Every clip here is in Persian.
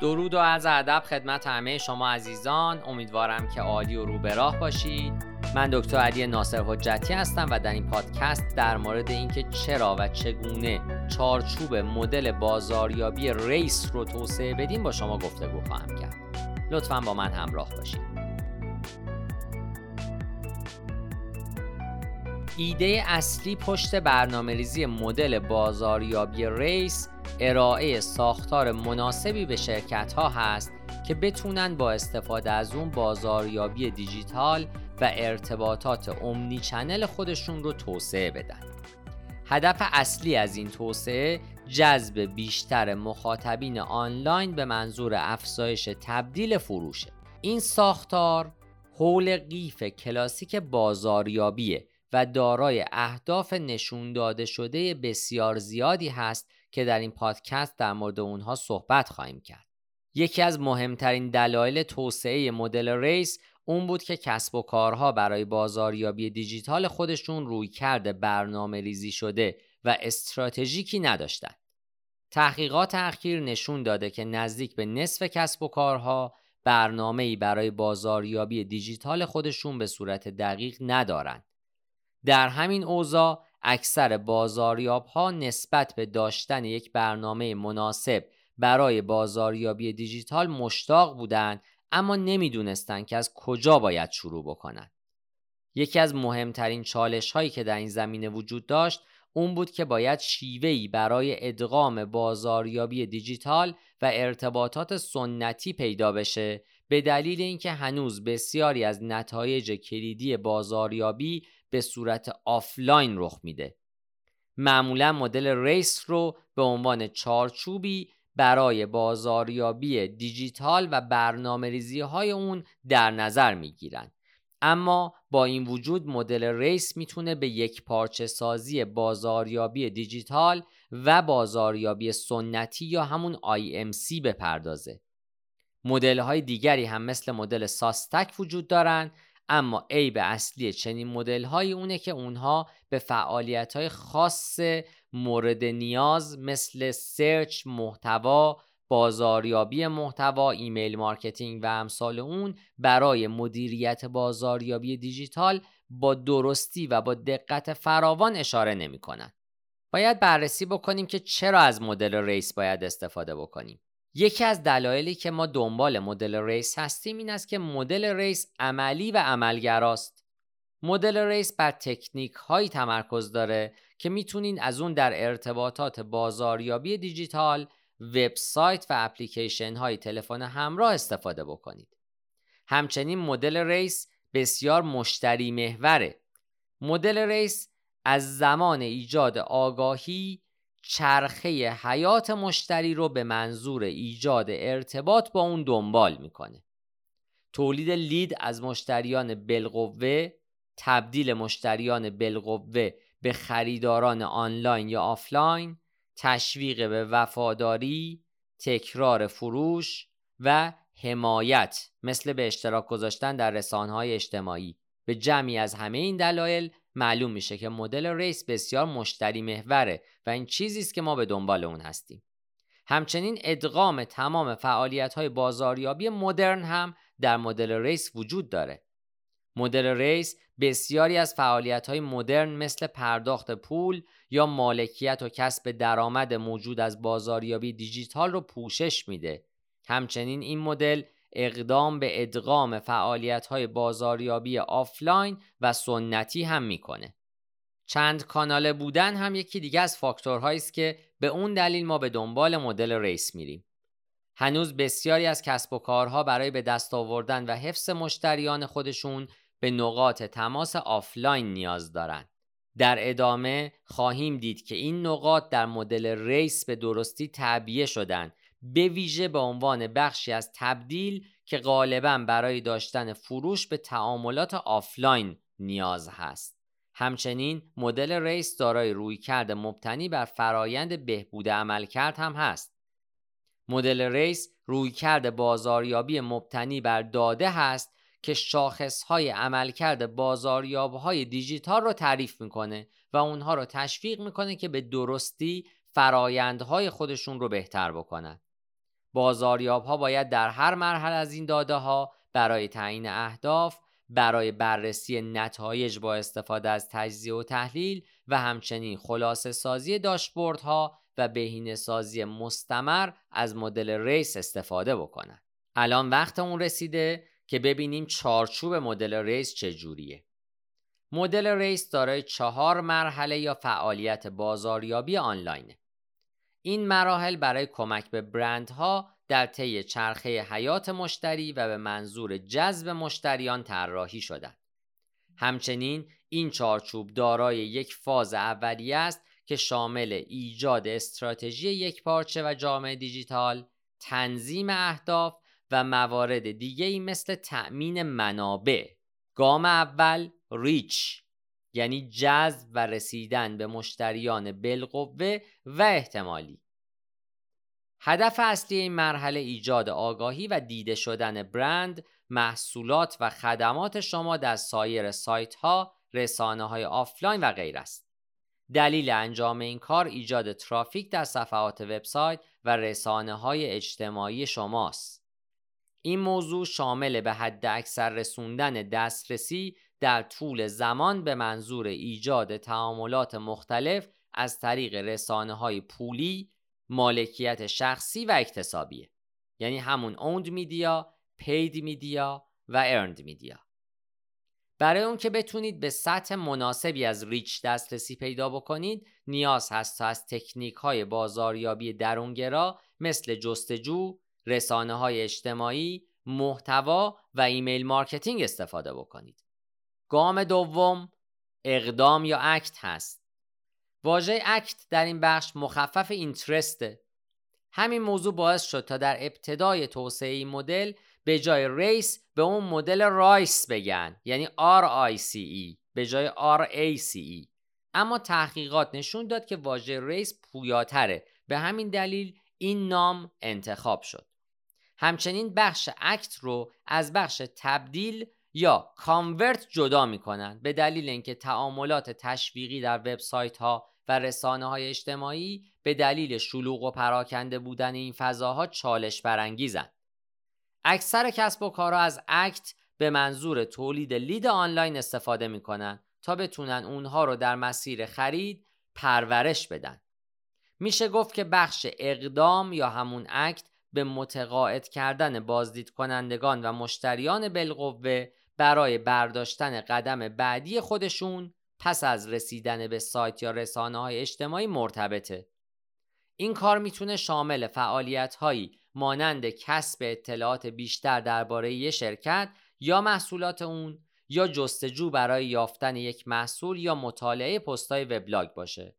درود و از ادب خدمت همه شما عزیزان. امیدوارم که عالی و رو به راه باشید. من دکتر علی ناصر حجتی هستم و در این پادکست در مورد اینکه چرا و چگونه چارچوب مدل بازاریابی ریس رو توسعه بدیم با شما گفتگو خواهم کرد. لطفا با من همراه باشید. ایده اصلی پشت برنامه ریزی مدل بازاریابی ریس ارائه ساختار مناسبی به شرکت ها هست که بتونن با استفاده از اون بازاریابی دیجیتال و ارتباطات امنی چنل خودشون رو توسعه بدن. هدف اصلی از این توسعه جذب بیشتر مخاطبین آنلاین به منظور افزایش تبدیل فروشه. این ساختار حول قیف کلاسیک بازاریابیه و دارای اهداف نشون داده شده بسیار زیادی هست که در این پادکست در مورد اونها صحبت خواهیم کرد. یکی از مهمترین دلایل توسعه مدل ریس اون بود که کسب و کارها برای بازاریابی دیجیتال خودشون روی کرده برنامه ریزی شده و استراتژیکی نداشتند. تحقیقات اخیر نشون داده که نزدیک به نصف کسب و کارها برنامه‌ای برای بازاریابی دیجیتال خودشون به صورت دقیق ندارند. در همین اوضاع اکثر بازاریاب ها نسبت به داشتن یک برنامه مناسب برای بازاریابی دیجیتال مشتاق بودند اما نمی‌دونستند که از کجا باید شروع بکنند. یکی از مهمترین چالش هایی که در این زمینه وجود داشت اون بود که باید شیوه‌ای برای ادغام بازاریابی دیجیتال و ارتباطات سنتی پیدا بشه به دلیل اینکه هنوز بسیاری از نتایج کلیدی بازاریابی به صورت آفلاین رخ میده. معمولا مدل RACE رو به عنوان چارچوبی برای بازاریابی دیجیتال و برنامه ریزی های اون در نظر می‌گیرند. اما با این وجود مدل RACE می‌تونه به یکپارچه سازی بازاریابی دیجیتال و بازاریابی سنتی یا همون IMC بپردازه. مدل دیگری هم مثل مدل SOSTAC وجود دارند اما عیب اصلی چنین مدل‌هایی اونه که اونها به فعالیت های خاص مورد نیاز مثل search محتوا بازاریابی محتوا email marketing و امثال اون برای مدیریت بازاریابی دیجیتال به درستی و با دقت فراوان اشاره نمی کنند. باید بررسی بکنیم که چرا از مدل RACE باید استفاده بکنیم. یکی از دلایلی که ما دنبال مدل RACE هستیم این است که مدل RACE عملی و عملگراست. مدل RACE بر تکنیک هایی تمرکز داره که می‌تونین از اون در ارتباطات بازاریابی دیجیتال، وبسایت و اپلیکیشن های تلفن همراه استفاده بکنید. همچنین مدل RACE بسیار مشتری محوره. مدل RACE از زمان ایجاد آگاهی چرخه حیات مشتری رو به منظور ایجاد ارتباط با اون دنبال می‌کنه. تولید lead از مشتریان بالقوه، تبدیل مشتریان بالقوه به خریداران آنلاین یا آفلاین، تشویق به وفاداری، تکرار فروش و حمایت مثل به اشتراک گذاشتن در رسانه‌های اجتماعی به جمعی از همه این دلایل معلوم میشه که مدل RACE بسیار مشتری محوره و این چیزی است که ما به دنبال اون هستیم. همچنین ادغام تمام فعالیت های بازاریابی مدرن هم در مدل RACE وجود داره. مدل RACE بسیاری از فعالیت های مدرن مثل پرداخت پول یا مالکیت و کسب درآمد موجود از بازاریابی دیجیتال رو پوشش میده. همچنین این مدل اقدام به ادغام فعالیت های بازاریابی آفلاین و سنتی هم می‌کنه. چند کاناله بودن هم یکی دیگه از فاکتورهایی است که به اون دلیل ما به دنبال مدل RACE میریم. هنوز بسیاری از کسب و کارها برای به دست آوردن و حفظ مشتریان خودشون به نقاط تماس آفلاین نیاز دارند. در ادامه خواهیم دید که این نقاط در مدل RACE به درستی تعبیه شدن به ویژه به عنوان بخشی از تبدیل که غالبا برای داشتن فروش به تعاملات آفلاین نیاز هست. همچنین مدل RACE دارای رویکرد مبتنی بر فرایند بهبود عملکرد هم هست. مدل ریس رویکرد بازاریابی مبتنی بر داده هست که شاخصهای عملکرد بازاریابهای دیجیتال رو تعریف می‌کنه و اونها رو تشویق می‌کنه که به درستی فرایندهای خودشون رو بهتر بکنن. بازاریاب ها باید در هر مرحله از این داده ها برای تعیین اهداف برای بررسی نتایج با استفاده از تجزیه و تحلیل و همچنین خلاصه سازی داشبوردها و بهینه سازی مستمر از مدل ریس استفاده بکنند. الان وقت اون رسیده که ببینیم چارچوب مدل ریس چجوریه. مدل ریس دارای چهار مرحله یا فعالیت بازاریابی آنلاینه. این مراحل برای کمک به برندها در طی چرخه حیات مشتری و به منظور جذب مشتریان طراحی شدند. همچنین این چارچوب دارای یک فاز اولیه است که شامل ایجاد استراتژی یک پارچه و جامعه دیجیتال، تنظیم اهداف و موارد دیگه ای مثل تأمین منابع. گام اول reach یعنی جذب و رسیدن به مشتریان بالقوه و احتمالی. هدف اصلی این مرحله ایجاد آگاهی و دیده شدن برند، محصولات و خدمات شما در سایر سایت ها، رسانه های آفلاین و غیره است. دلیل انجام این کار ایجاد ترافیک در صفحات وبسایت و رسانه های اجتماعی شماست. این موضوع شامل به حد اکثر رسوندن دسترسی در طول زمان به منظور ایجاد تعاملات مختلف از طریق رسانه های پولی، مالکیت شخصی و اکتسابیه. یعنی همون اوند میدیا، پید میدیا و ارند میدیا. برای اون که بتونید به سطح مناسبی از ریچ دسترسی پیدا بکنید نیاز هست تا از تکنیک های بازاریابی درونگرا مثل جستجو، رسانه های اجتماعی، محتوا و email marketing استفاده بکنید. گام دوم اقدام یا act هست. واژه act در این بخش مخفف interact ه. همین موضوع باعث شد تا در ابتدای توسعه این مدل به جای race به اون مدل rice بگن یعنی RICE به جای RACE اما تحقیقات نشون داد که واژه race پویاتره به همین دلیل این نام انتخاب شد همچنین بخش اکت رو از بخش تبدیل یا کانورت جدا می‌کنن به دلیل اینکه تعاملات تشویقی در وبسایت ها و رسانه های اجتماعی به دلیل شلوغ و پراکنده بودن این فضاها چالش برانگیزن. اکثر کسب و کارها از اکت به منظور تولید لید آنلاین استفاده می‌کنن تا بتونن اونها رو در مسیر خرید پرورش بدن. میشه گفت که بخش اقدام یا همون اکت به متقاعد کردن بازدید کنندگان و مشتریان بالقوه برای برداشتن قدم بعدی خودشون پس از رسیدن به سایت یا رسانه های اجتماعی مرتبطه. این کار می‌تونه شامل فعالیت هایی مانند کسب اطلاعات بیشتر درباره یک شرکت یا محصولات اون یا جستجو برای یافتن یک محصول یا مطالعه پستای وبلاگ باشه.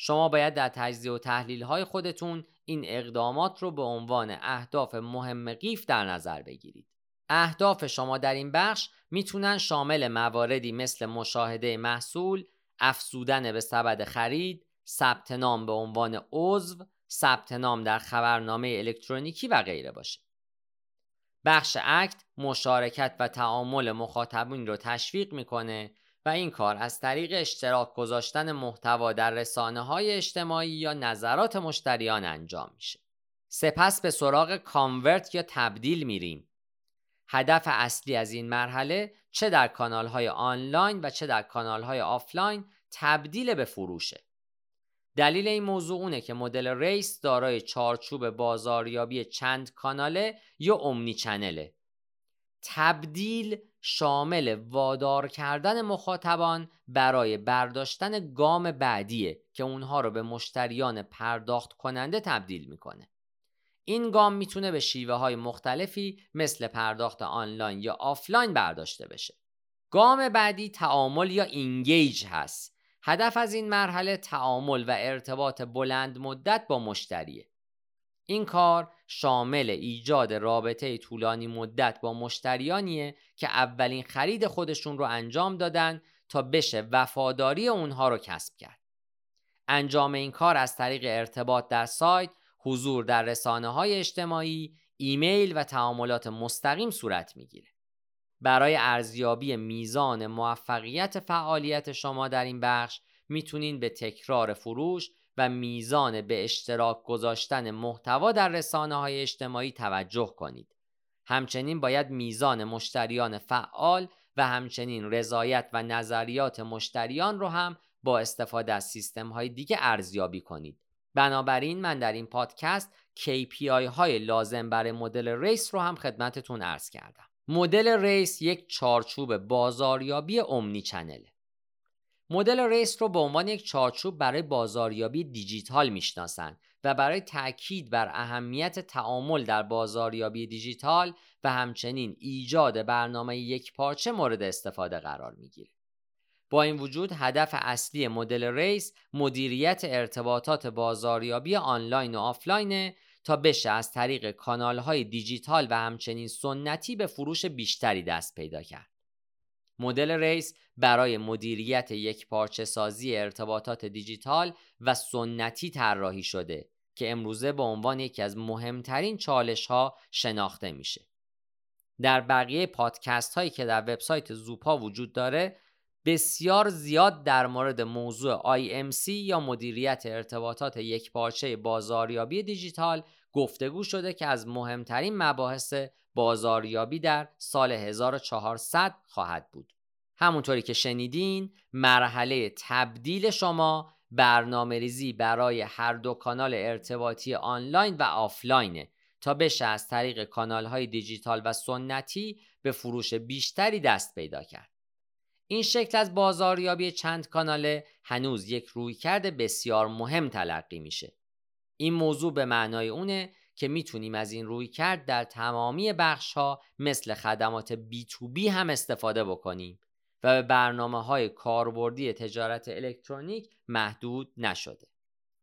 شما باید در تجزیه و تحلیل های خودتون این اقدامات رو به عنوان اهداف مهم قیف در نظر بگیرید. اهداف شما در این بخش می‌تونن شامل مواردی مثل مشاهده محصول، افزودن به سبد خرید، ثبت نام به عنوان عضو، ثبت نام در خبرنامه الکترونیکی و غیره باشه. بخش اکت مشارکت و تعامل مخاطبین رو تشویق می‌کنه و این کار از طریق اشتراک گذاشتن محتوا در رسانه های اجتماعی یا نظرات مشتریان انجام میشه. سپس به سراغ convert یا تبدیل میریم. هدف اصلی از این مرحله چه در کانال های آنلاین و چه در کانال های آفلاین تبدیل به فروشه. دلیل این موضوع اونه که مدل race دارای چارچوب بازاریابی چند کاناله یا omnichannel ه. تبدیل شامل وادار کردن مخاطبان برای برداشتن گام بعدیه که اونها رو به مشتریان پرداخت کننده تبدیل می‌کنه. این گام می‌تونه به شیوه های مختلفی مثل پرداخت آنلاین یا آفلاین برداشته بشه. گام بعدی تعامل یا engage هست. هدف از این مرحله تعامل و ارتباط بلند مدت با مشتریه. این کار شامل ایجاد رابطه طولانی مدت با مشتریانیه که اولین خرید خودشون رو انجام دادن تا بشه وفاداری اونها رو کسب کرد. انجام این کار از طریق ارتباط در سایت، حضور در رسانه های اجتماعی، ایمیل و تعاملات مستقیم صورت می‌گیره. برای ارزیابی میزان موفقیت فعالیت شما در این بخش می‌تونین به تکرار فروش و میزان به اشتراک گذاشتن محتوا در رسانه های اجتماعی توجه کنید. همچنین باید میزان مشتریان فعال و همچنین رضایت و نظریات مشتریان رو هم با استفاده از سیستم های دیگه ارزیابی کنید. بنابراین من در این پادکست KPI های لازم برای مدل ریس رو هم خدمتتون ارز کردم. مدل ریس یک چارچوب بازاریابی امنی چنله. مدل race رو به عنوان یک چارچوب برای بازاریابی دیجیتال می‌شناسند و برای تاکید بر اهمیت تعامل در بازاریابی دیجیتال و همچنین ایجاد برنامه یک پارچه مورد استفاده قرار می‌گیره. با این وجود هدف اصلی مدل race مدیریت ارتباطات بازاریابی آنلاین و آفلاین تا بشه از طریق کانالهای دیجیتال و همچنین سنتی به فروش بیشتری دست پیدا کرد. مدل ریس برای مدیریت یک پارچه سازی ارتباطات دیجیتال و سنتی طراحی شده که امروزه به عنوان یکی از مهمترین چالش ها شناخته میشه. در بقیه پادکست هایی که در وبسایت زوپا وجود داره بسیار زیاد در مورد موضوع IMC یا مدیریت ارتباطات یک پارچه بازاریابی دیجیتال گفتگو شده که از مهمترین مباحث بازاریابی در سال 1400 خواهد بود. همونطوری که شنیدین مرحله تبدیل شما برنامه ریزی برای هر دو کانال ارتباطی آنلاین و آفلاینه تا بشه از طریق کانال های دیجیتال و سنتی به فروش بیشتری دست پیدا کرد. این شکل از بازاریابی چند کاناله هنوز یک رویکرد بسیار مهم تلقی میشه. این موضوع به معنای اونه که می‌تونیم از این روی کرد در تمامی بخش ها مثل خدمات بی تو بی هم استفاده بکنیم و به برنامه های کاربردی تجارت الکترونیک محدود نشده.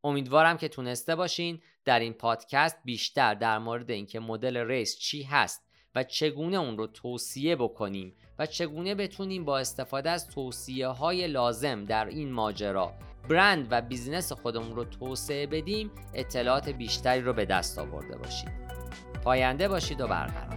امیدوارم که تونسته باشین در این پادکست بیشتر در مورد اینکه مدل ریس چی هست و چگونه اون رو توصیه بکنیم و چگونه بتونیم با استفاده از توصیه های لازم در این ماجرا برند و بیزنس خودمون رو توسعه بدیم اطلاعات بیشتری رو به دست آورده باشید پاینده باشید و برقرار.